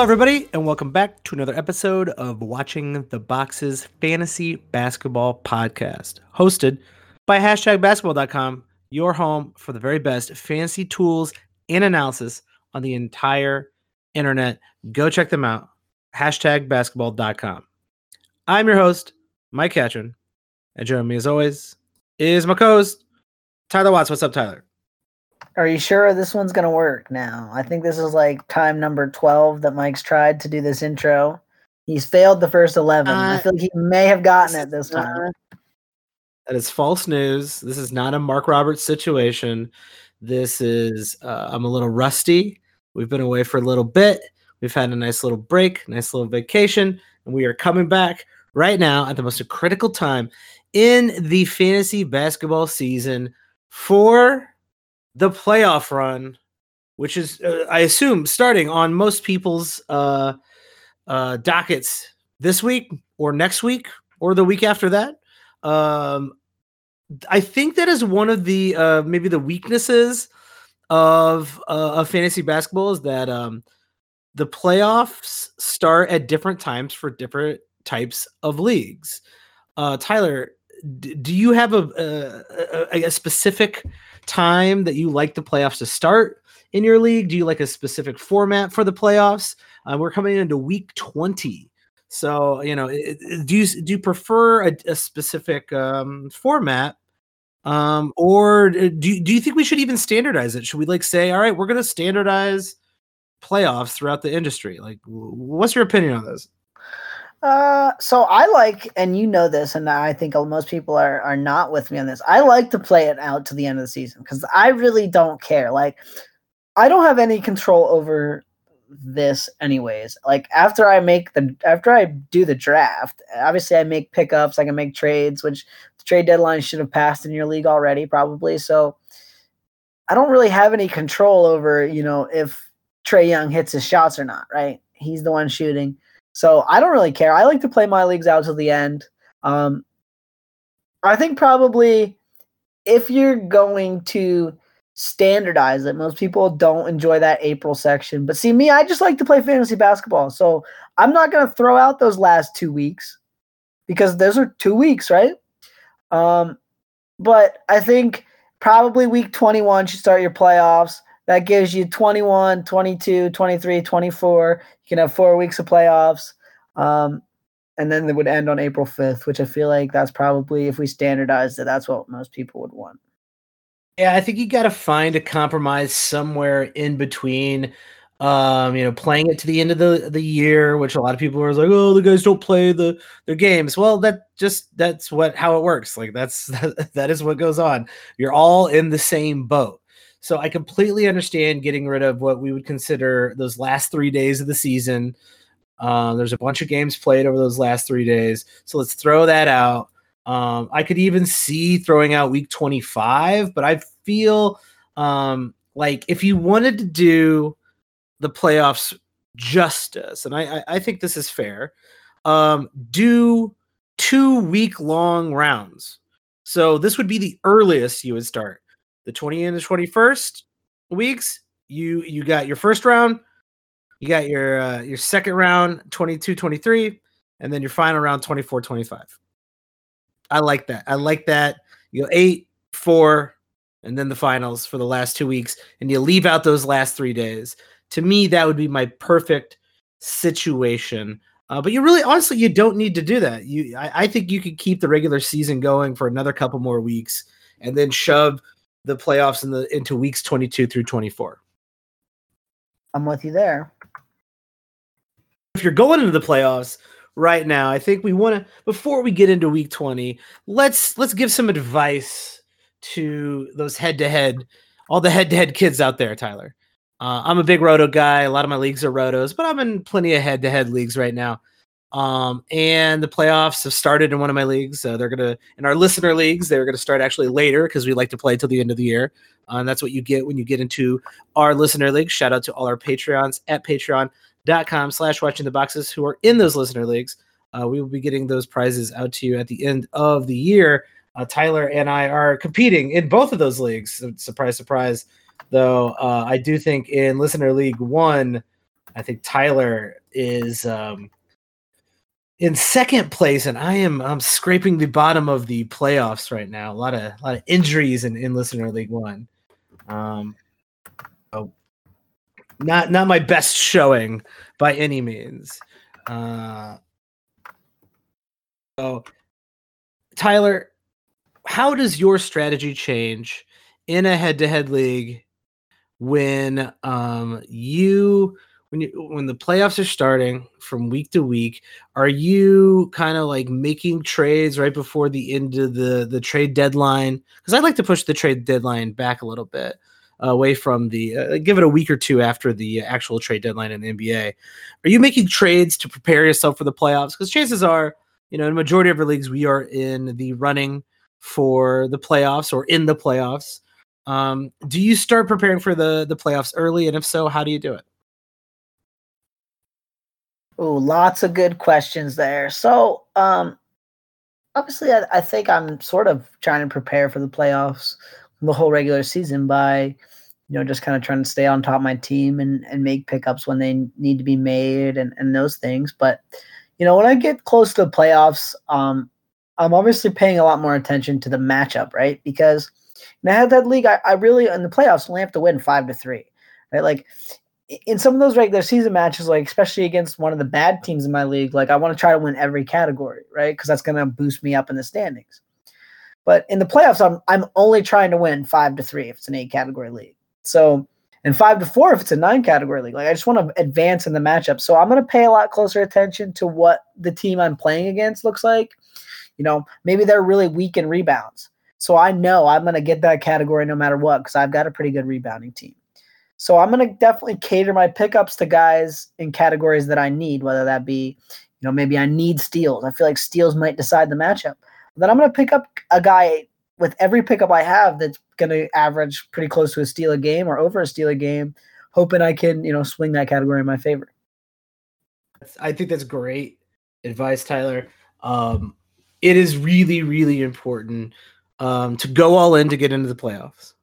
Hello, everybody, and welcome back to another episode of Watching the Boxes Fantasy Basketball Podcast, hosted by hashtag basketball.com, your home for the very best fantasy tools and analysis on the entire internet. Go check them out. Hashtag basketball.com. I'm your host, Mike Catron, and joining me as always is my co host, Tyler Watts. What's up, Tyler? Are you sure this one's gonna work now? I think this is like time number twelve that Mike's tried to do this intro. He's failed the first eleven. Uh, I feel like he may have gotten it this time. That is false news. This is not a Mark Roberts situation. This is uh, I'm a little rusty. We've been away for a little bit. We've had a nice little break, nice little vacation, and we are coming back right now at the most critical time in the fantasy basketball season for the playoff run, which is, uh, I assume, starting on most people's uh, uh, dockets this week or next week or the week after that. Um, I think that is one of the uh, maybe the weaknesses of uh, of fantasy basketball is that um, the playoffs start at different times for different types of leagues. Uh, Tyler, d- do you have a, a, a specific time that you like the playoffs to start in your league? Do you like a specific format for the playoffs? Uh, we're coming into week 20. So, you know, do you do you prefer a, a specific um, format um, or do do you think we should even standardize it? Should we like say, all right, we're going to standardize playoffs throughout the industry? Like, what's your opinion on this? Uh, so I like, and you know this, and I think most people are are not with me on this. I like to play it out to the end of the season because I really don't care. Like, I don't have any control over this, anyways. Like after I make the after I do the draft, obviously I make pickups, I can make trades, which the trade deadline should have passed in your league already, probably. So I don't really have any control over, you know, if Trae Young hits his shots or not. Right? He's the one shooting. So I don't really care. I like to play my leagues out to the end. Um, I think probably if you're going to standardize it, most people don't enjoy that April section. But see, me, I just like to play fantasy basketball. So I'm not going to throw out those last two weeks because those are two weeks, right? Um, but I think probably week 21 should start your playoffs. That gives you 21, 22, 23, 24. You can have four weeks of playoffs. Um, and then it would end on April 5th, which I feel like that's probably, if we standardized it, that's what most people would want. Yeah, I think you got to find a compromise somewhere in between. Um, you know, playing it to the end of the the year, which a lot of people are like, "Oh, the guys don't play the their games." Well, that just that's what how it works. Like that's that, that is what goes on. You're all in the same boat. So I completely understand getting rid of what we would consider those last three days of the season. Um, there's a bunch of games played over those last three days. So let's throw that out. Um, I could even see throwing out week 25, but I feel um, like if you wanted to do the playoffs justice, and I, I, I think this is fair, um, do two week long rounds. So this would be the earliest you would start the 20 and the 21st weeks, you you got your first round, you got your uh, your second round 22 23 and then your final round 24 25. I like that. I like that. You go 8 4 and then the finals for the last 2 weeks and you leave out those last 3 days. To me that would be my perfect situation. Uh, but you really honestly you don't need to do that. You I, I think you could keep the regular season going for another couple more weeks and then shove the playoffs in the into weeks 22 through 24. I'm with you there. If you're going into the playoffs right now, I think we want to before we get into week 20, let's let's give some advice to those head-to-head all the head-to-head kids out there, Tyler. Uh, I'm a big roto guy. A lot of my leagues are rotos, but I'm in plenty of head-to-head leagues right now. Um, and the playoffs have started in one of my leagues. Uh, they're gonna in our listener leagues. They're gonna start actually later because we like to play till the end of the year. Uh, and that's what you get when you get into our listener league. Shout out to all our Patreons at patreon.com slash watching the boxes who are in those listener leagues. Uh, we will be getting those prizes out to you at the end of the year. Uh, Tyler and I are competing in both of those leagues. Surprise, surprise. Though uh, I do think in listener league one, I think Tyler is um, in second place, and I am I'm scraping the bottom of the playoffs right now. A lot of a lot of injuries in, in listener league one. Um, oh, not not my best showing by any means. Uh, so, Tyler, how does your strategy change in a head-to-head league when um, you when you when the playoffs are starting from week to week, are you kind of like making trades right before the end of the the trade deadline? Because I'd like to push the trade deadline back a little bit away from the uh, give it a week or two after the actual trade deadline in the NBA. Are you making trades to prepare yourself for the playoffs? Because chances are, you know, in the majority of our leagues, we are in the running for the playoffs or in the playoffs. Um, do you start preparing for the the playoffs early, and if so, how do you do it? Oh, lots of good questions there. So, um, obviously, I, I, think I'm sort of trying to prepare for the playoffs, the whole regular season by, you know, just kind of trying to stay on top of my team and, and make pickups when they need to be made and, and those things. But, you know, when I get close to the playoffs, um, I'm obviously paying a lot more attention to the matchup, right? Because a head-to-head league, I, I really in the playoffs only have to win five to three, right? Like in some of those regular season matches, like especially against one of the bad teams in my league, like I want to try to win every category, right? Because that's going to boost me up in the standings. But in the playoffs, I'm I'm only trying to win five to three if it's an eight category league. So and five to four if it's a nine category league. Like I just want to advance in the matchup. So I'm going to pay a lot closer attention to what the team I'm playing against looks like. You know, maybe they're really weak in rebounds. So I know I'm going to get that category no matter what because I've got a pretty good rebounding team. So I'm going to definitely cater my pickups to guys in categories that I need, whether that be, you know, maybe I need steals. I feel like steals might decide the matchup. Then I'm going to pick up a guy with every pickup I have that's going to average pretty close to a steal a game or over a steal a game, hoping I can, you know, swing that category in my favor. I think that's great advice, Tyler. Um, it is really, really important um, to go all in to get into the playoffs.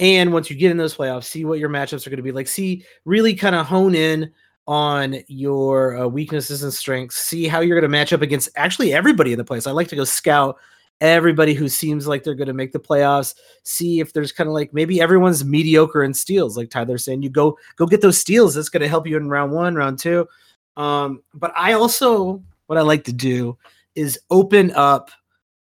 And once you get in those playoffs, see what your matchups are going to be like. See, really kind of hone in on your uh, weaknesses and strengths. See how you're going to match up against actually everybody in the place. I like to go scout everybody who seems like they're going to make the playoffs. See if there's kind of like maybe everyone's mediocre in steals, like Tyler's saying. You go go get those steals. That's going to help you in round one, round two. Um, but I also what I like to do is open up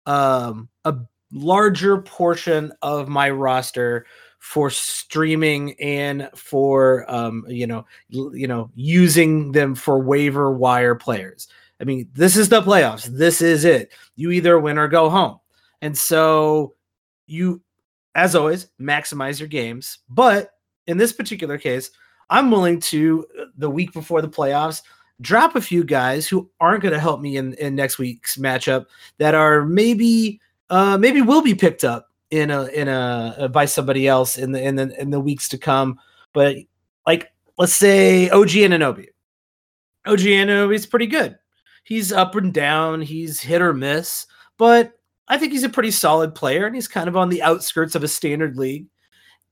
um, a larger portion of my roster for streaming and for um, you know you know using them for waiver wire players. I mean, this is the playoffs. This is it. You either win or go home. And so you as always maximize your games, but in this particular case, I'm willing to uh, the week before the playoffs drop a few guys who aren't going to help me in, in next week's matchup that are maybe uh, maybe will be picked up in a in a uh, by somebody else in the in the in the weeks to come. But like let's say OG Anunoby. OG Anunoby is pretty good. He's up and down. He's hit or miss, but I think he's a pretty solid player, and he's kind of on the outskirts of a standard league.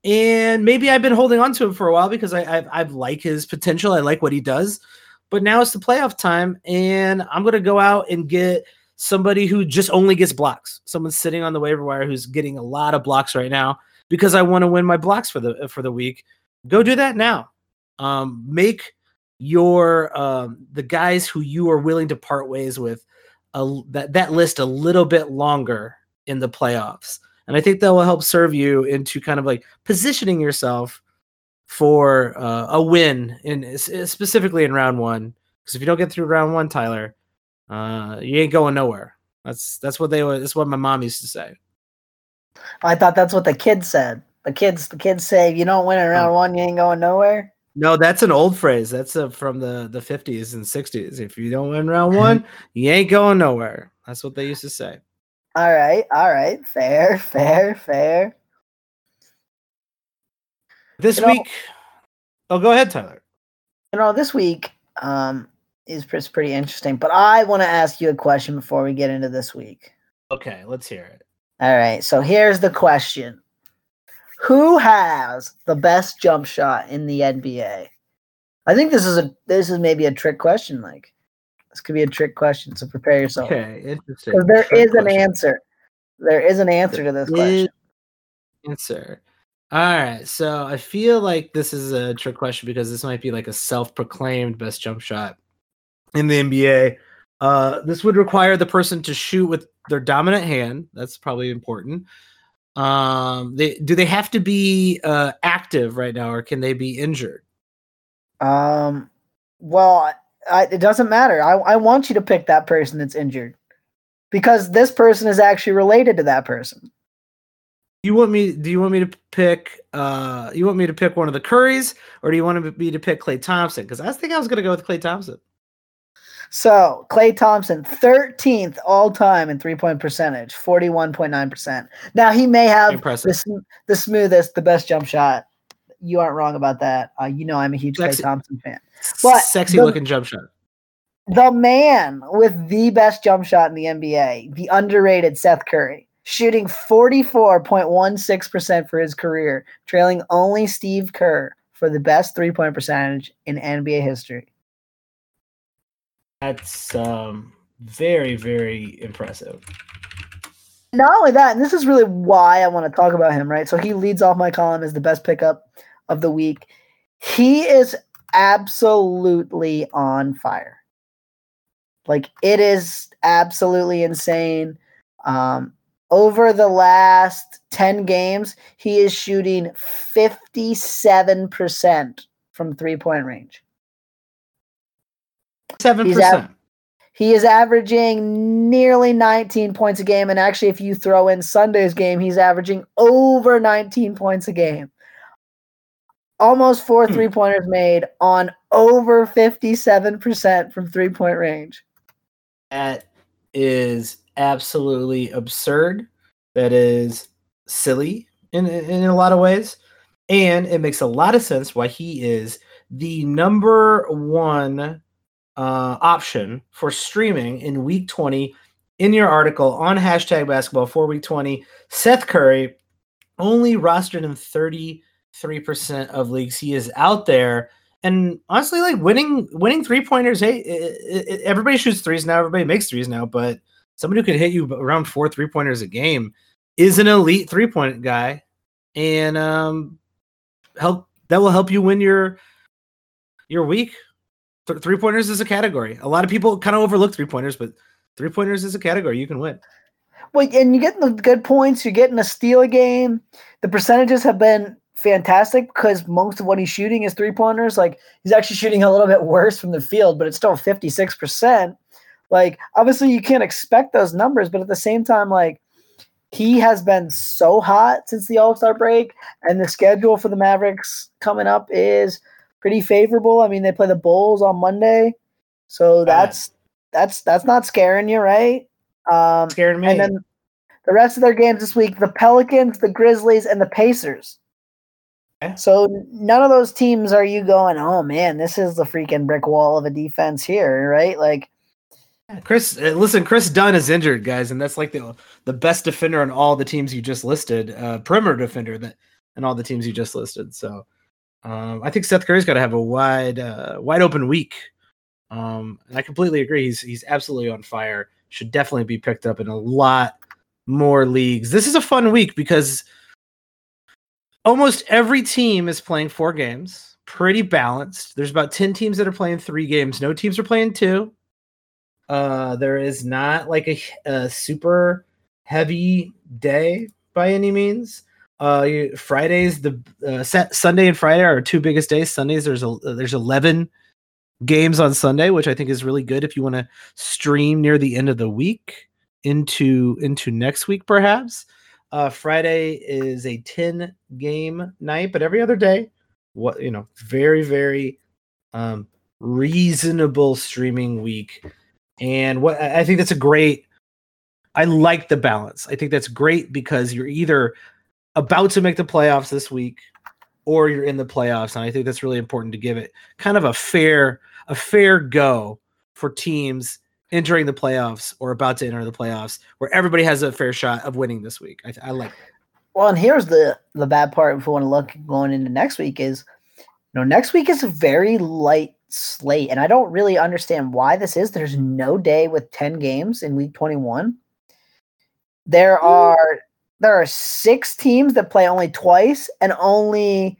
And maybe I've been holding on to him for a while because I I've, I've like his potential. I like what he does. But now it's the playoff time, and I'm going to go out and get somebody who just only gets blocks. Someone sitting on the waiver wire who's getting a lot of blocks right now because I want to win my blocks for the for the week. Go do that now. Um, make your um, the guys who you are willing to part ways with a, that that list a little bit longer in the playoffs, and I think that will help serve you into kind of like positioning yourself for uh, a win in specifically in round one. Because if you don't get through round one, Tyler, uh, you ain't going nowhere. That's that's what they that's what my mom used to say. I thought that's what the kids said. The kids the kids say you don't win in round oh. one, you ain't going nowhere. No, that's an old phrase. That's a, from the the fifties and sixties. If you don't win round one, you ain't going nowhere. That's what they used to say. All right, all right, fair, fair, fair. This you week, know, oh, go ahead, Tyler. You know, this week, um, is pretty interesting. But I want to ask you a question before we get into this week. Okay, let's hear it. All right. So here's the question Who has the best jump shot in the NBA? I think this is a this is maybe a trick question. Like this could be a trick question, so prepare yourself. Okay, interesting. Because there Trick is an question. answer. There is an answer to this question. Answer. All right, so I feel like this is a trick question because this might be like a self-proclaimed best jump shot in the NBA. Uh, this would require the person to shoot with their dominant hand. That's probably important. Um, they do they have to be uh, active right now, or can they be injured? Um, well, I, it doesn't matter. I, I want you to pick that person that's injured because this person is actually related to that person. You want me? Do you want me to pick? Uh, you want me to pick one of the Currys, or do you want me to pick Klay Thompson? Because I think I was going to go with Klay Thompson. So Klay Thompson, 13th all time in three point percentage, 41.9%. Now he may have the, Impressive. the smoothest, the best jump shot. You aren't wrong about that. Uh, you know I'm a huge Sexy. Klay Thompson fan. But Sexy the- looking jump shot. The man with the best jump shot in the NBA, the underrated Seth Curry, shooting 44.16% for his career, trailing only Steve Kerr for the best three point percentage in NBA history. That's um very very impressive. Not only that, and this is really why I want to talk about him, right? So he leads off my column as the best pickup of the week. He is absolutely on fire. Like it is absolutely insane. Um, over the last 10 games, he is shooting 57% from three point range. Seven percent. He is averaging nearly 19 points a game. And actually, if you throw in Sunday's game, he's averaging over 19 points a game. Almost four Hmm. three pointers made on over 57% from three point range. That is absolutely absurd. That is silly in in a lot of ways, and it makes a lot of sense why he is the number one uh, option for streaming in Week 20. In your article on hashtag Basketball for Week 20, Seth Curry only rostered in 33% of leagues. He is out there. And honestly like winning winning three pointers hey it, it, everybody shoots threes now. Everybody makes threes now. But somebody who could hit you around four three pointers a game is an elite three point guy. And um help that will help you win your your week Th- three pointers is a category a lot of people kind of overlook three pointers but three pointers is a category you can win Well, and you're getting the good points. You're getting a steal a game. The percentages have been fantastic because most of what he's shooting is three pointers. Like he's actually shooting a little bit worse from the field, but it's still 56%. Like obviously you can't expect those numbers, but at the same time, like he has been so hot since the All Star break, and the schedule for the Mavericks coming up is pretty favorable. I mean, they play the Bulls on Monday, so that's that's that's not scaring you, right? Um, scaring me and then the rest of their games this week the Pelicans, the Grizzlies, and the Pacers. Okay. So none of those teams are you going, oh man, this is the freaking brick wall of a defense here, right? Like, Kris, uh, listen, Kris Dunn is injured, guys, and that's like the the best defender on all the teams you just listed, uh, perimeter defender that and all the teams you just listed. So, um, I think Seth Curry's got to have a wide, uh, wide open week. Um, and I completely agree. He's he's absolutely on fire. Should definitely be picked up in a lot more leagues. This is a fun week because almost every team is playing four games, pretty balanced. There's about 10 teams that are playing three games. No teams are playing two. Uh, there is not like a, a super heavy day by any means. Uh, Fridays, the uh, set, Sunday and Friday are our two biggest days. Sundays, there's a there's 11 games on Sunday, which I think is really good if you want to stream near the end of the week into into next week, perhaps. Uh, Friday is a 10 game night, but every other day, what you know, very very um, reasonable streaming week. And what I think that's a great. I like the balance. I think that's great because you're either about to make the playoffs this week or you're in the playoffs and I think that's really important to give it kind of a fair a fair go for teams entering the playoffs or about to enter the playoffs where everybody has a fair shot of winning this week. I, I like that. well, and here's the the bad part if we want to look going into next week is you know, next week is a very light slate, and I don't really understand why this is. There's no day with 10 games in week 21. There are there are six teams that play only twice, and only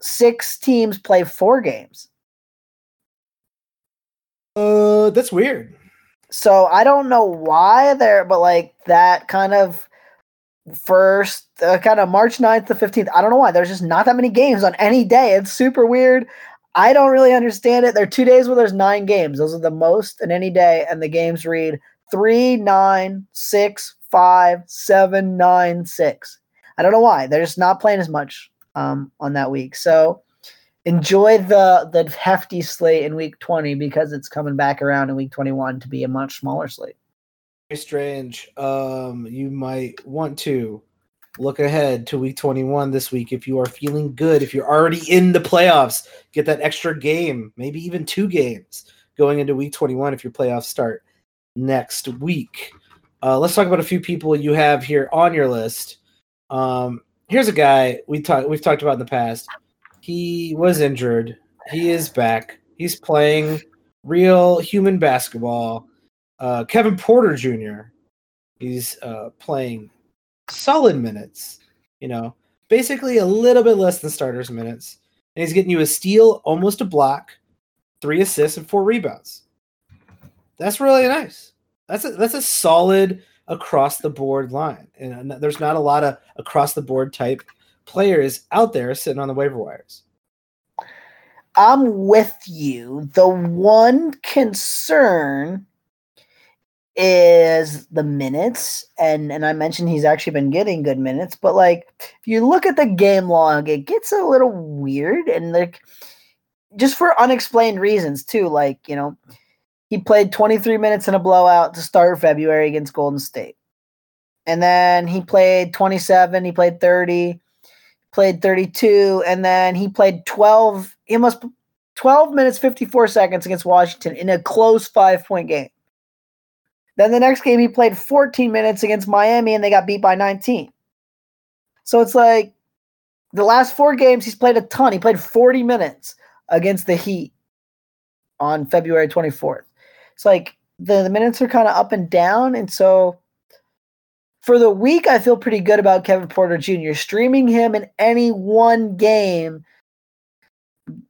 six teams play four games. Uh, that's weird. So I don't know why there, but like that kind of first, uh, kind of March 9th to 15th. I don't know why. There's just not that many games on any day. It's super weird. I don't really understand it. There are two days where there's nine games. Those are the most in any day, and the games read three, nine, six, five, seven, nine, six. I don't know why. They're just not playing as much um, on that week. So enjoy the the hefty slate in week 20 because it's coming back around in week 21 to be a much smaller slate. Very strange. Um, you might want to look ahead to week 21 this week if you are feeling good, if you're already in the playoffs, get that extra game, maybe even two games going into week 21 if your playoffs start next week. Uh, let's talk about a few people you have here on your list. Um, here's a guy we talked we've talked about in the past. He was injured. He is back. He's playing real human basketball. Uh, Kevin Porter Jr. He's uh, playing solid minutes. You know, basically a little bit less than starters minutes, and he's getting you a steal, almost a block, three assists, and four rebounds. That's really nice. That's a that's a solid across the board line, and there's not a lot of across the board type players out there sitting on the waiver wires. I'm with you. The one concern is the minutes and and I mentioned he's actually been getting good minutes but like if you look at the game log it gets a little weird and like just for unexplained reasons too like you know he played 23 minutes in a blowout to start February against Golden State and then he played 27 he played 30 played 32, and then he played 12, he must 12 minutes 54 seconds against Washington in a close five point game. Then the next game he played 14 minutes against Miami and they got beat by 19. So it's like the last four games he's played a ton. He played 40 minutes against the Heat on February 24th. It's like the, the minutes are kind of up and down. And so for the week, I feel pretty good about Kevin Porter Jr. Streaming him in any one game,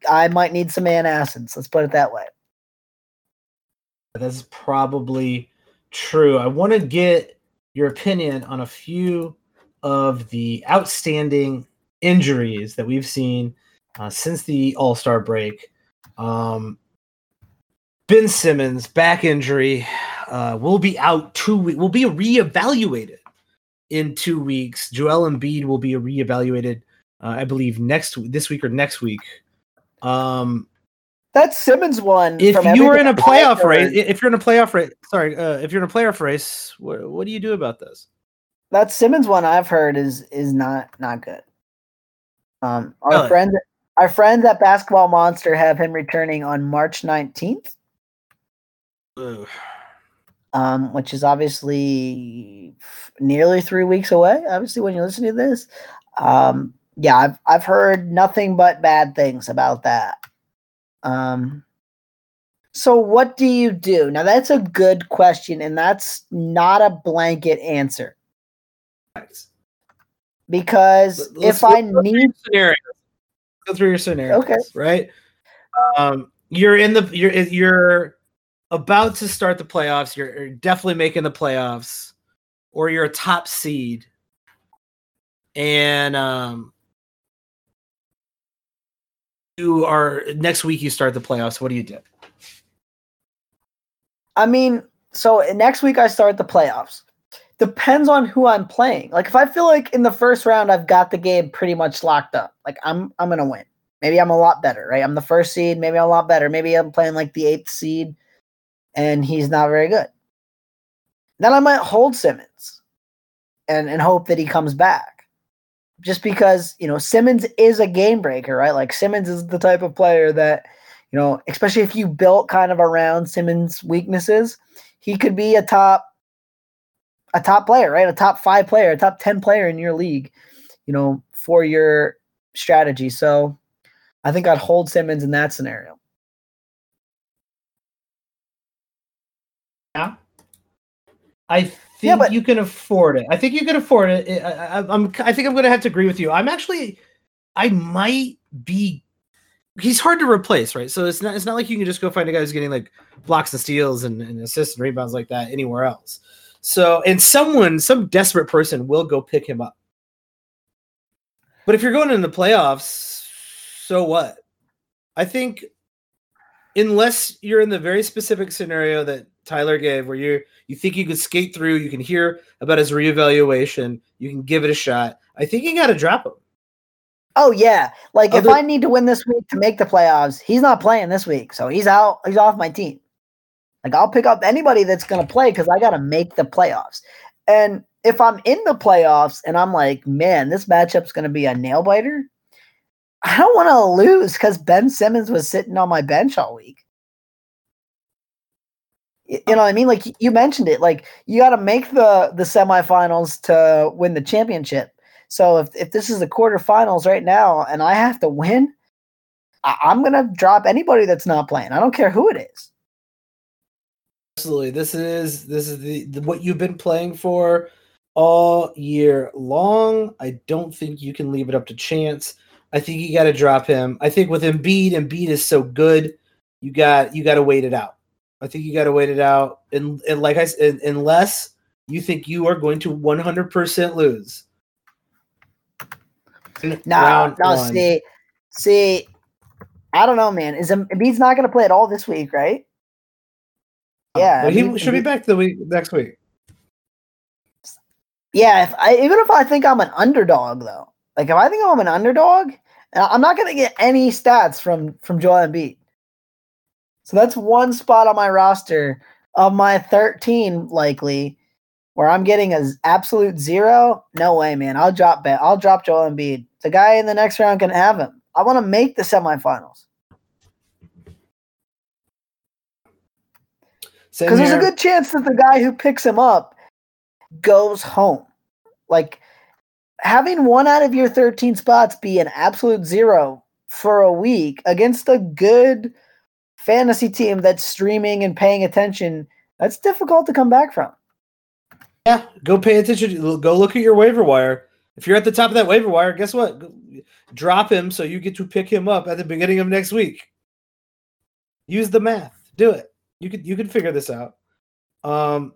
I might need some antacids. Let's put it that way. That's probably true. I want to get your opinion on a few of the outstanding injuries that we've seen uh, since the All Star break. Um, ben Simmons back injury uh, will be out two weeks. Will be reevaluated in two weeks. Joel Embiid will be reevaluated, uh, I believe, next this week or next week. Um, that Simmons one. If you were in a playoff race, if you're in a playoff race, sorry, uh, if you're in a playoff race, what, what do you do about this? That Simmons one I've heard is is not not good. Um, our really? friend, our friends at Basketball Monster have him returning on March nineteenth um, which is obviously nearly three weeks away. Obviously, when you listen to this, um, yeah, I've I've heard nothing but bad things about that. Um, so what do you do now? That's a good question, and that's not a blanket answer. Because Let's if I need scenarios, go through your scenarios. Okay, right. Um, you're in the you're you're about to start the playoffs, you're definitely making the playoffs, or you're a top seed, and um, you are next week you start the playoffs. What do you do? I mean, so next week I start the playoffs. Depends on who I'm playing. Like if I feel like in the first round I've got the game pretty much locked up, like I'm I'm gonna win. Maybe I'm a lot better, right? I'm the first seed. Maybe I'm a lot better. Maybe I'm playing like the eighth seed and he's not very good. Then I might hold Simmons and, and hope that he comes back. Just because, you know, Simmons is a game breaker, right? Like Simmons is the type of player that, you know, especially if you built kind of around Simmons' weaknesses, he could be a top a top player, right? A top 5 player, a top 10 player in your league, you know, for your strategy. So I think I'd hold Simmons in that scenario. Yeah. I think yeah, but, you can afford it. I think you can afford it. I, am I think I'm going to have to agree with you. I'm actually, I might be. He's hard to replace, right? So it's not. It's not like you can just go find a guy who's getting like blocks and steals and, and assists and rebounds like that anywhere else. So, and someone, some desperate person will go pick him up. But if you're going in the playoffs, so what? I think unless you're in the very specific scenario that Tyler gave, where you you think you could skate through, you can hear about his reevaluation, you can give it a shot. I think you got to drop him. Oh yeah, like Other- if I need to win this week to make the playoffs, he's not playing this week, so he's out. He's off my team. Like I'll pick up anybody that's going to play because I got to make the playoffs. And if I'm in the playoffs and I'm like, man, this matchup's going to be a nail biter, I don't want to lose because Ben Simmons was sitting on my bench all week. You know what I mean? Like you mentioned it, like you got to make the the semifinals to win the championship. So if if this is the quarterfinals right now and I have to win, I, I'm gonna drop anybody that's not playing. I don't care who it is. Absolutely, this is this is the, the what you've been playing for all year long. I don't think you can leave it up to chance. I think you got to drop him. I think with Embiid, Embiid is so good. You got you got to wait it out. I think you got to wait it out. And, and like I said, unless you think you are going to 100% lose. No, no. One. See, see, I don't know, man. Is um, Embiid's not going to play at all this week, right? Uh, yeah, he should be back the week next week. Yeah, if I even if I think I'm an underdog though, like if I think I'm an underdog, I'm not going to get any stats from from Joel Embiid. So that's one spot on my roster of my 13 likely where I'm getting a absolute zero. No way, man. I'll drop bet. I'll drop Joel Embiid. The guy in the next round can have him. I want to make the semifinals. Because there's a good chance that the guy who picks him up goes home. Like having one out of your 13 spots be an absolute zero for a week against a good fantasy team that's streaming and paying attention, that's difficult to come back from. Yeah, go pay attention. Go look at your waiver wire. If you're at the top of that waiver wire, guess what? Drop him so you get to pick him up at the beginning of next week. Use the math. Do it. You could you could figure this out. Um,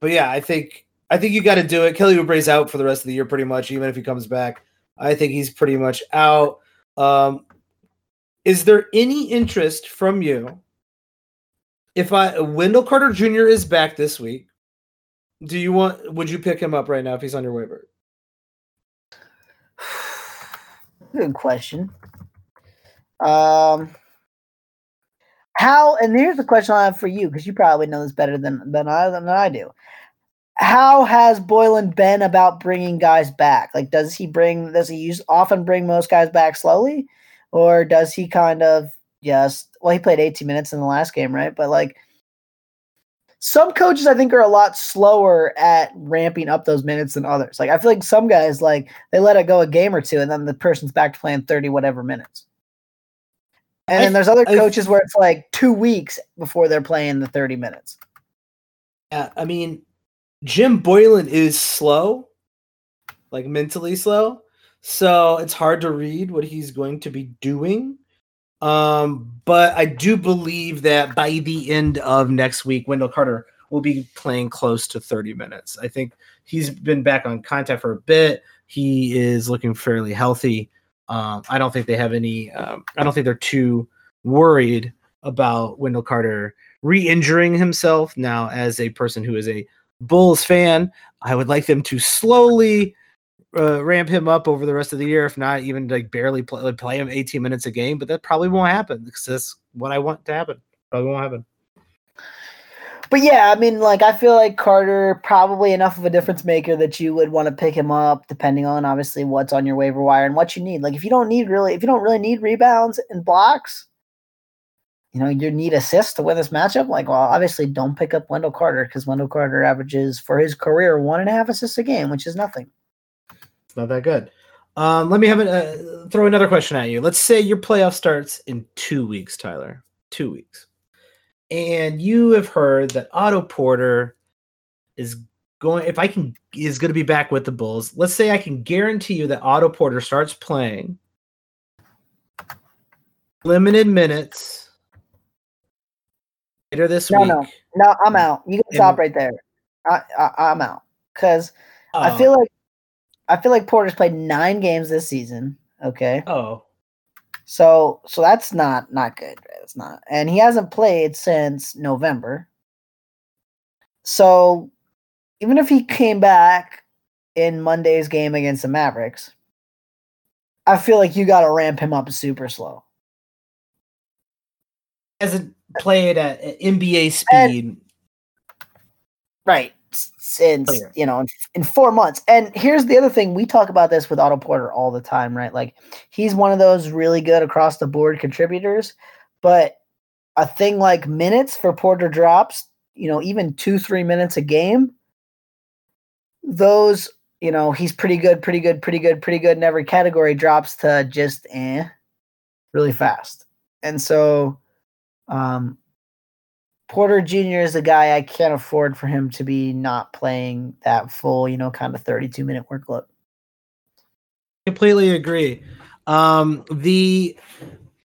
but yeah, I think I think you got to do it. Kelly Oubre's out for the rest of the year, pretty much. Even if he comes back, I think he's pretty much out. Um, is there any interest from you if I Wendell Carter Jr. is back this week? Do you want? Would you pick him up right now if he's on your waiver? Good question. Um, how? And here's the question I have for you because you probably know this better than than I than I do how has Boylen been about bringing guys back? Like, does he bring? Does he use often bring most guys back slowly, or does he kind of just? Well, he played 18 minutes in the last game, right? But like, some coaches I think are a lot slower at ramping up those minutes than others. Like, I feel like some guys like they let it go a game or two, and then the person's back to playing 30 whatever minutes. And I, then there's other coaches I, where it's like two weeks before they're playing the 30 minutes. Yeah, I mean, Jim Boylen is slow, like mentally slow. So it's hard to read what he's going to be doing. Um, but I do believe that by the end of next week, Wendell Carter will be playing close to 30 minutes. I think he's been back on contact for a bit. He is looking fairly healthy. Um, I don't think they have any, um, I don't think they're too worried about Wendell Carter re injuring himself now as a person who is a Bulls fan. I would like them to slowly uh, ramp him up over the rest of the year, if not even like barely play, play him 18 minutes a game. But that probably won't happen because that's what I want to happen. Probably won't happen. But yeah, I mean, like I feel like Carter probably enough of a difference maker that you would want to pick him up, depending on obviously what's on your waiver wire and what you need. Like if you don't need really, if you don't really need rebounds and blocks, you know, you need assists to win this matchup. Like, well, obviously, don't pick up Wendell Carter because Wendell Carter averages for his career one and a half assists a game, which is nothing. Not that good. Um, let me have it. Uh, throw another question at you. Let's say your playoff starts in two weeks, Tyler. Two weeks, and you have heard that Otto Porter is going. If I can, is going to be back with the Bulls. Let's say I can guarantee you that Otto Porter starts playing limited minutes later this No, week. no, no. I'm out. You can And- stop right there. I, I I'm out because I Oh. feel like I feel like Porter's played nine games this season. Okay, Oh, so so that's not not good. It's not, and he hasn't played since November. So even if he came back in Monday's game against the Mavericks, I feel like you got to ramp him up super slow. hasn't played at at NBA speed. Right. Since, Player. you know, in, in four months. And here's the other thing we talk about this with Otto Porter all the time, right? Like, he's one of those really good across the board contributors. But a thing like minutes for Porter drops, you know, even two, three minutes a game, those, you know, he's pretty good, pretty good, pretty good, pretty good in every category drops to just eh really fast. And so, um, Porter Jr. is a guy I can't afford for him to be not playing that full, you know, kind of 32 minute workload. Completely agree. Um, the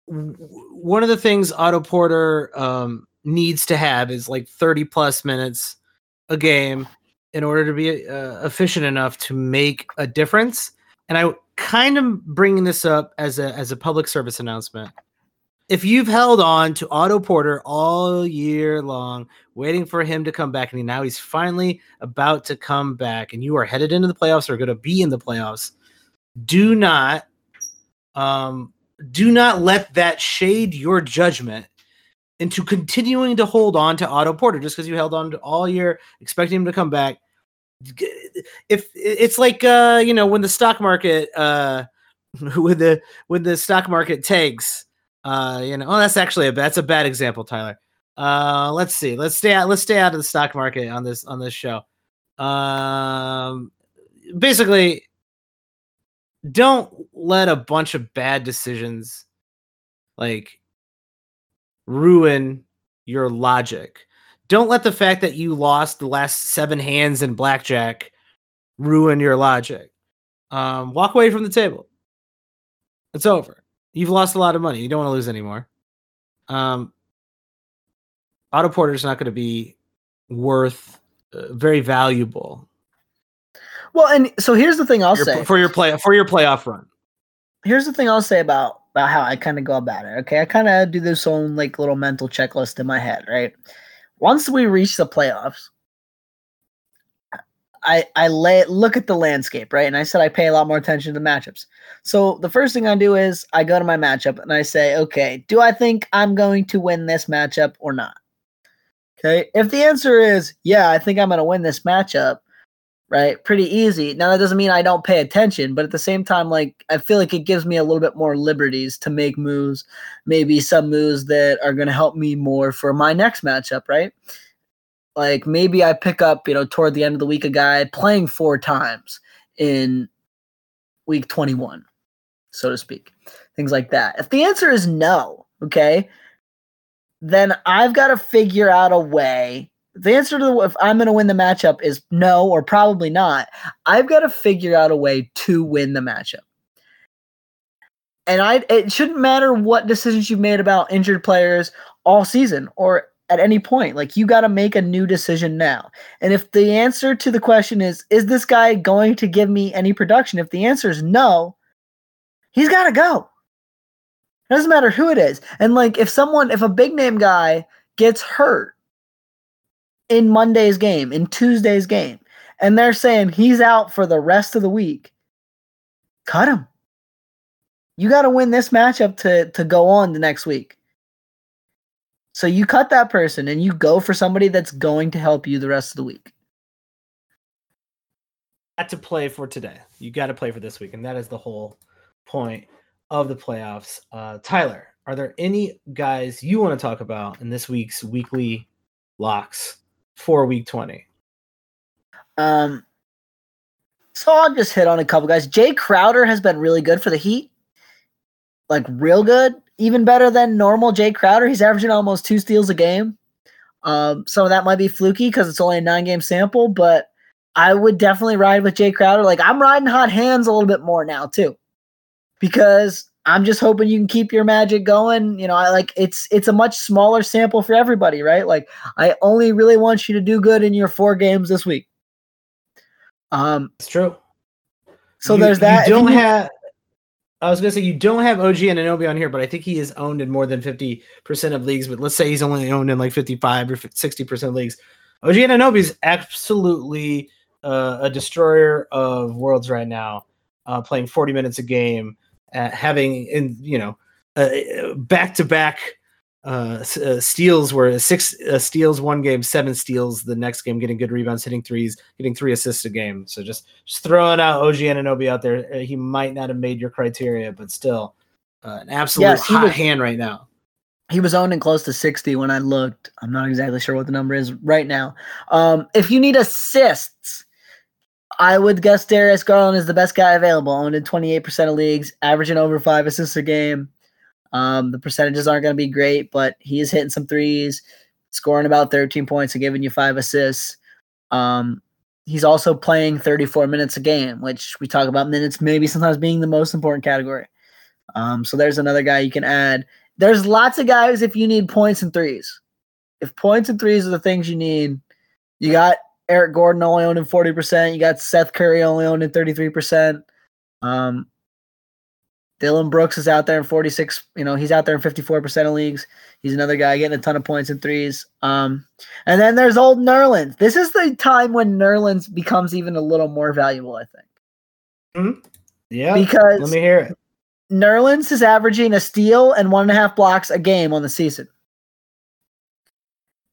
one of the things Otto Porter um, needs to have is like 30 plus minutes a game in order to be uh, efficient enough to make a difference. And I kind of bringing this up as a as a public service announcement. If you've held on to Otto Porter all year long, waiting for him to come back, and now he's finally about to come back, and you are headed into the playoffs or going to be in the playoffs, do not um do not let that shade your judgment into continuing to hold on to Otto Porter just because you held on to all year expecting him to come back. If it's like uh you know when the stock market uh when the when the stock market tanks uh you know oh that's actually a that's a bad example Tyler. Uh let's see. Let's stay out let's stay out of the stock market on this on this show. Um basically don't let a bunch of bad decisions like ruin your logic. Don't let the fact that you lost the last seven hands in blackjack ruin your logic. Um, walk away from the table. It's over. You've lost a lot of money. You don't want to lose anymore. Um, Otto Porter's not going to be worth uh, very valuable Well, and so here's the thing I'll your- say. for your play for your playoff run. here's the thing I'll say about about how I kind of go about it. Okay, I kind of do this own like little mental checklist in my head. Right, once we reach the playoffs, I I lay look at the landscape. Right, and I said I pay a lot more attention to the matchups. So the first thing I do is I go to my matchup and I say, okay, do I think I'm going to win this matchup or not? Okay, if the answer is yeah, I think I'm going to win this matchup right? Pretty easy. Now that doesn't mean I don't pay attention, but at the same time, like I feel like it gives me a little bit more liberties to make moves, maybe some moves that are going to help me more for my next matchup, right? Like maybe I pick up, you know, toward the end of the week, a guy playing four times in week 21, so to speak, things like that. If the answer is no, okay, then I've got to figure out a way the answer to the, if I'm going to win the matchup is no or probably not. I've got to figure out a way to win the matchup. And I it shouldn't matter what decisions you've made about injured players all season or at any point. Like you got to make a new decision now. And if the answer to the question is is this guy going to give me any production? If the answer is no, he's got to go. It doesn't matter who it is. And like if someone if a big name guy gets hurt in Monday's game, in Tuesday's game, and they're saying he's out for the rest of the week, cut him. You got to win this matchup to to go on the next week. So you cut that person and you go for somebody that's going to help you the rest of the week. got to play for today. You got to play for this week, and that is the whole point of the playoffs. Uh, Tyler, are there any guys you want to talk about in this week's weekly locks for Week Twenty? Um So I'll just hit on a couple guys. Jay Crowder has been really good for the Heat. Like real good, even better than normal Jae Crowder. He's averaging almost two steals a game. Um, some of that might be fluky because it's only a nine game sample, but I would definitely ride with Jae Crowder. Like I'm riding hot hands a little bit more now too, because I'm just hoping you can keep your magic going. You know, I like it's it's a much smaller sample for everybody, right? Like I only really want you to do good in your four games this week. Um, it's true. So You- there's that. You don't you- have. I was gonna say you don't have OG Anunoby on here, but I think he is owned in more than fifty percent of leagues. But let's say he's only owned in like fifty-five or sixty percent of leagues. OG Anunoby is absolutely uh, a destroyer of worlds right now, uh, playing forty minutes a game, uh, having in you know back to back steals were six uh, steals one game, seven steals the next game, getting good rebounds, hitting threes, getting three assists a game. So just just throwing out OG Anunoby out there. Uh, he might not have made your criteria, but still uh, an absolute Yes, hot was- hand right now. he was owning close to 60 when I looked. I'm not exactly sure what the number is right now. Um, if you need assists, I would guess Darius Garland is the best guy available, owned in 28% of leagues, averaging over five assists a game. Um, the percentages aren't going to be great, but he is hitting some threes, scoring about 13 points and giving you five assists. Um, he's also playing 34 minutes a game, which we talk about minutes maybe sometimes being the most important category. Um, so there's another guy you can add there's lots of guys if you need points and threes. If points and threes are the things you need, you got Eric Gordon only owning 40%. You got Seth Curry only owning 33%. Um, Dillon Brooks is out there in 46, you know, he's out there in 54% of leagues. He's another guy getting a ton of points and threes. Um, and then there's old Nerlens. This is the time when Nerlens becomes even a little more valuable, I think. Yeah, Because let me hear it. Nerlens is averaging a steal and one and a half blocks a game on the season.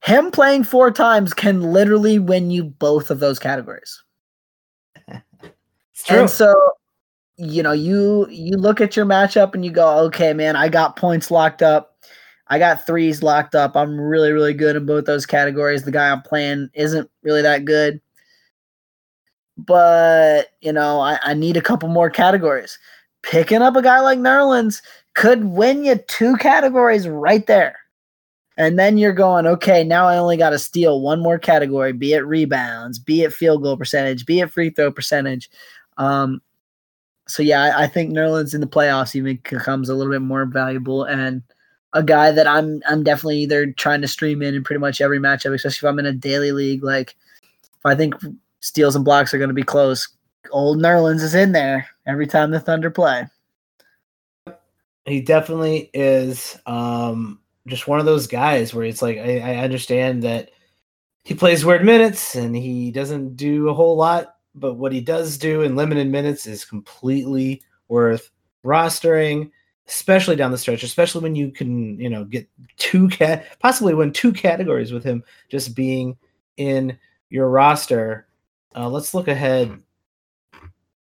Him playing four times can literally win you both of those categories. It's true. And so, you know, you you look at your matchup and you go, okay, man, I got points locked up. I got threes locked up. I'm really, really good in both those categories. The guy I'm playing isn't really that good. But, you know, I, I need a couple more categories. Picking up a guy like Nerlens could win you two categories right there. And then you're going, okay, now I only got to steal one more category, be it rebounds, be it field goal percentage, be it free throw percentage. Um, so yeah, I, I think Nerlens in the playoffs even becomes a little bit more valuable and a guy that I'm I'm definitely either trying to stream in in pretty much every matchup, especially if I'm in a daily league. Like if I think steals and blocks are going to be close, old Nerlens is in there every time the Thunder play. he definitely is um just one of those guys where it's like I, I understand that he plays weird minutes and he doesn't do a whole lot, but what he does do in limited minutes is completely worth rostering, especially down the stretch, especially when you can, you know, get two cat possibly win two categories with him just being in your roster. Uh, let's look ahead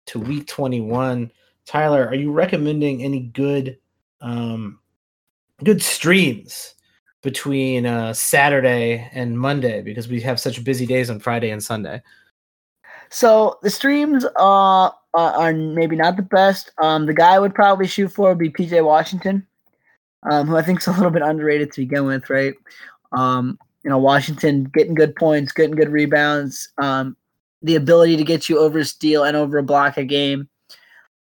to week 21. Tyler, are you recommending any good um good streams between uh Saturday and Monday because we have such busy days on Friday and Sunday? So the streams uh, are, maybe not the best. Um, the guy I would probably shoot for would be PJ Washington, um, who I think is a little bit underrated to begin with, right? Um, you know, Washington getting good points, getting good rebounds, um, the ability to get you over a steal and over a block a game.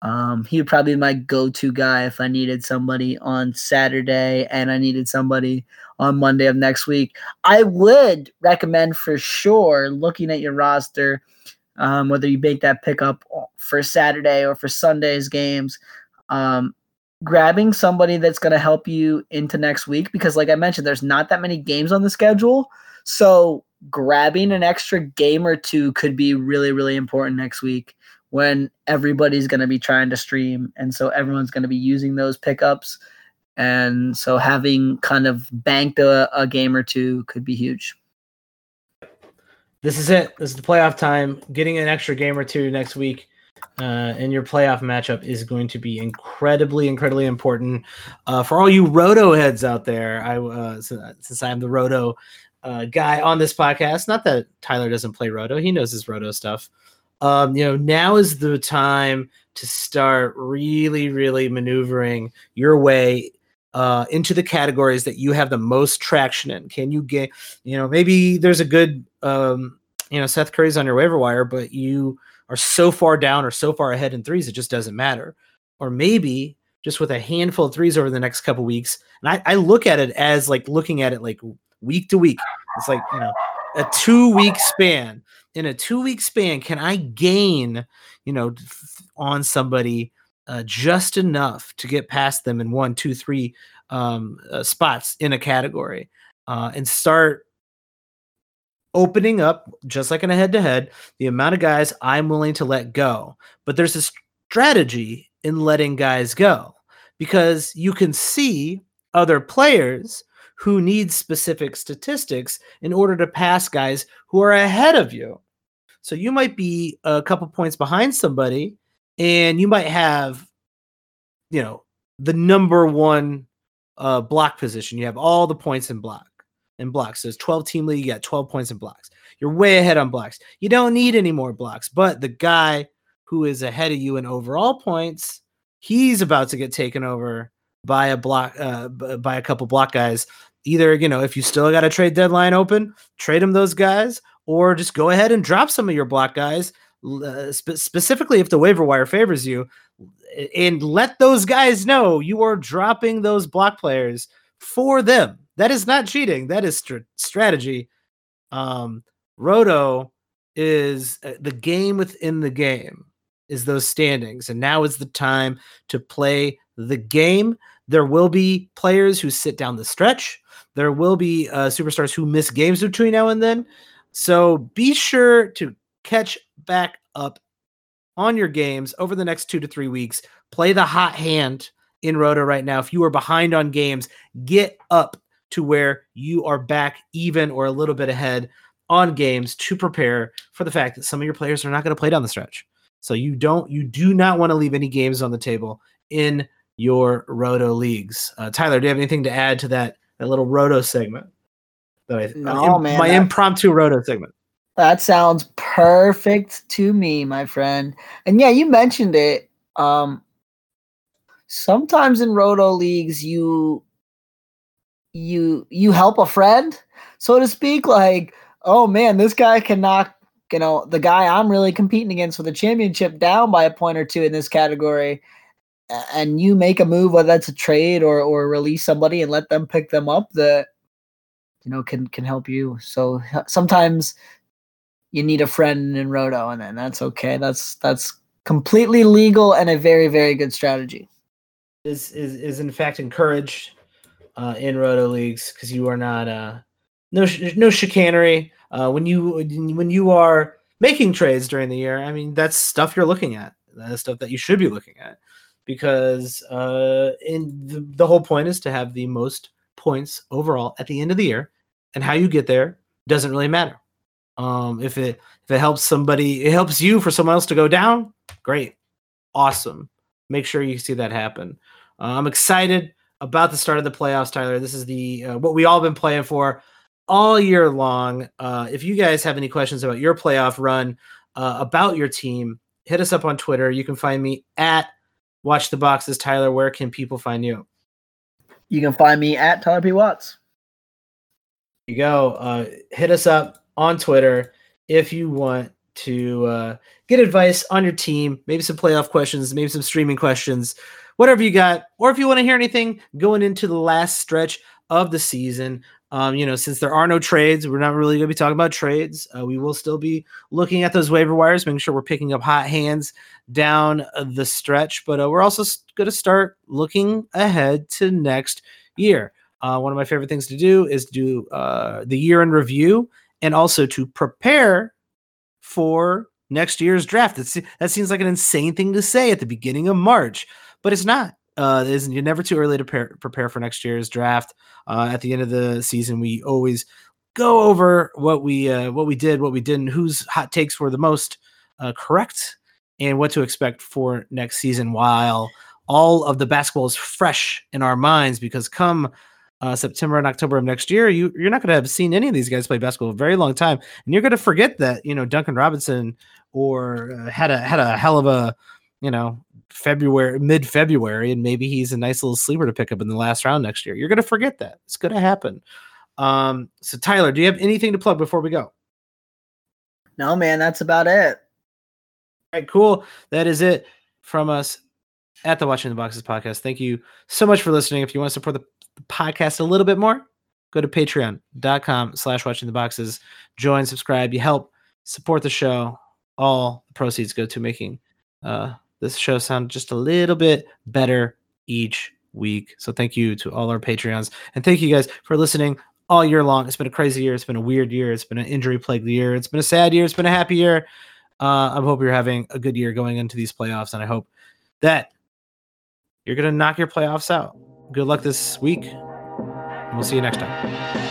Um, he would probably be my go-to guy if I needed somebody on Saturday and I needed somebody on Monday of next week. I would recommend for sure looking at your roster um, whether you make that pickup for Saturday or for Sunday's games, um, grabbing somebody that's going to help you into next week because, like I mentioned, there's not that many games on the schedule. So, grabbing an extra game or two could be really, really important next week when everybody's going to be trying to stream. And so, everyone's going to be using those pickups. And so, having kind of banked a, a game or two could be huge. This is it. This is the playoff time. Getting an extra game or two next week uh, in your playoff matchup is going to be incredibly, incredibly important uh, for all you roto heads out there. I uh, since I'm the roto uh, guy on this podcast. Not that Tyler doesn't play roto; he knows his roto stuff. um, you know, now is the time to start really, really maneuvering your way uh, into the categories that you have the most traction in. Can you get, you know, maybe there's a good, um, you know, Seth Curry's on your waiver wire, but you are so far down or so far ahead in threes, it just doesn't matter. Or maybe just with a handful of threes over the next couple weeks. And I, I look at it as like looking at it like week to week. It's like, you know, a two week span. In a two week span, can I gain, you know, on somebody uh, just enough to get past them in one, two, three um, uh, spots in a category uh, and start opening up, just like in a head to head, the amount of guys I'm willing to let go. But there's a strategy in letting guys go because you can see other players who need specific statistics in order to pass guys who are ahead of you. So you might be a couple points behind somebody and you might have you know the number one uh, block position. You have all the points in block in blocks. So it's 12 team league, you got 12 points in blocks. You're way ahead on blocks. You don't need any more blocks, but the guy who is ahead of you in overall points, he's about to get taken over by a block uh, by a couple block guys. Either, you know, if you still got a trade deadline open, trade them those guys or just go ahead and drop some of your block guys uh, spe- specifically if the waiver wire favors you and let those guys know you are dropping those block players for them that is not cheating. That is st- strategy. Um, Roto is uh, the game within the game is those standings, and now is the time to play the game. There will be players who sit down the stretch. There will be uh, superstars who miss games between now and then. So be sure to catch back up on your games over the next two to three weeks. Play the hot hand in Roto right now. If you are behind on games, get up to where you are back even or a little bit ahead on games to prepare for the fact that some of your players are not going to play down the stretch. So you don't you do not want to leave any games on the table in your roto leagues. Uh, Tyler, do you have anything to add to that that little roto segment? That I, no, uh, man, my that, impromptu roto segment. That sounds perfect to me, my friend. And yeah, you mentioned it. Um, sometimes in roto leagues, you you you help a friend, so to speak. Like, oh man, this guy can knock you know the guy I'm really competing against for the championship down by a point or two in this category, and you make a move whether that's a trade or or release somebody and let them pick them up that you know can can help you. So sometimes you need a friend in Roto, and then that's okay. That's that's completely legal and a very very good strategy. Is is is in fact encouraged uh, in roto leagues because you are not uh, no no chicanery uh, when you when you are making trades during the year. I mean, that's stuff you're looking at. That's stuff that you should be looking at because uh, in the, the whole point is to have the most points overall at the end of the year, and how you get there doesn't really matter. Um, if it if it helps somebody, it helps you for someone else to go down. Great, awesome. Make sure you see that happen. Uh, I'm excited about the start of the playoffs, Tyler. This is the uh, what we all been playing for all year long. Uh, if you guys have any questions about your playoff run, uh, about your team, hit us up on Twitter. You can find me at Watch the Boxes. Tyler, where can people find you? You can find me at Tyler P. Watts. You go. Uh, hit us up on Twitter if you want to uh, get advice on your team, maybe some playoff questions, maybe some streaming questions whatever you got, or if you want to hear anything going into the last stretch of the season. Um, you know, since there are no trades, we're not really going to be talking about trades. Uh, we will still be looking at those waiver wires, making sure we're picking up hot hands down the stretch. But uh, we're also going to start looking ahead to next year. Uh, one of my favorite things to do is do uh, the year in review and also to prepare for next year's draft. That seems like an insane thing to say at the beginning of March but it's not. Uh, is you're never too early to prepare, prepare for next year's draft. Uh, at the end of the season, we always go over what we uh, what we did, what we didn't, whose hot takes were the most uh, correct, and what to expect for next season. While all of the basketball is fresh in our minds, because come uh, September and October of next year, you you're not going to have seen any of these guys play basketball a very long time, and you're going to forget that you know Duncan Robinson or uh, had a had a hell of a you know February, mid February, and maybe he's a nice little sleeper to pick up in the last round next year. You're going to forget that. It's going to happen. Um, so, Tyler, do you have anything to plug before we go? No, man, that's about it. All right, cool. That is it from us at the Watching the Boxes podcast. Thank you so much for listening. If you want to support the podcast a little bit more, go to patreon.com slash watching the boxes. Join, subscribe. You help support the show. All the proceeds go to making uh, this show sound just a little bit better each week. So thank you to all our Patreons. And thank you guys for listening all year long. It's been a crazy year. It's been a weird year. It's been an injury plagued year. It's been a sad year. It's been a happy year. Uh, I hope you're having a good year going into these playoffs. And I hope that you're going to knock your playoffs out. Good luck this week. And we'll see you next time.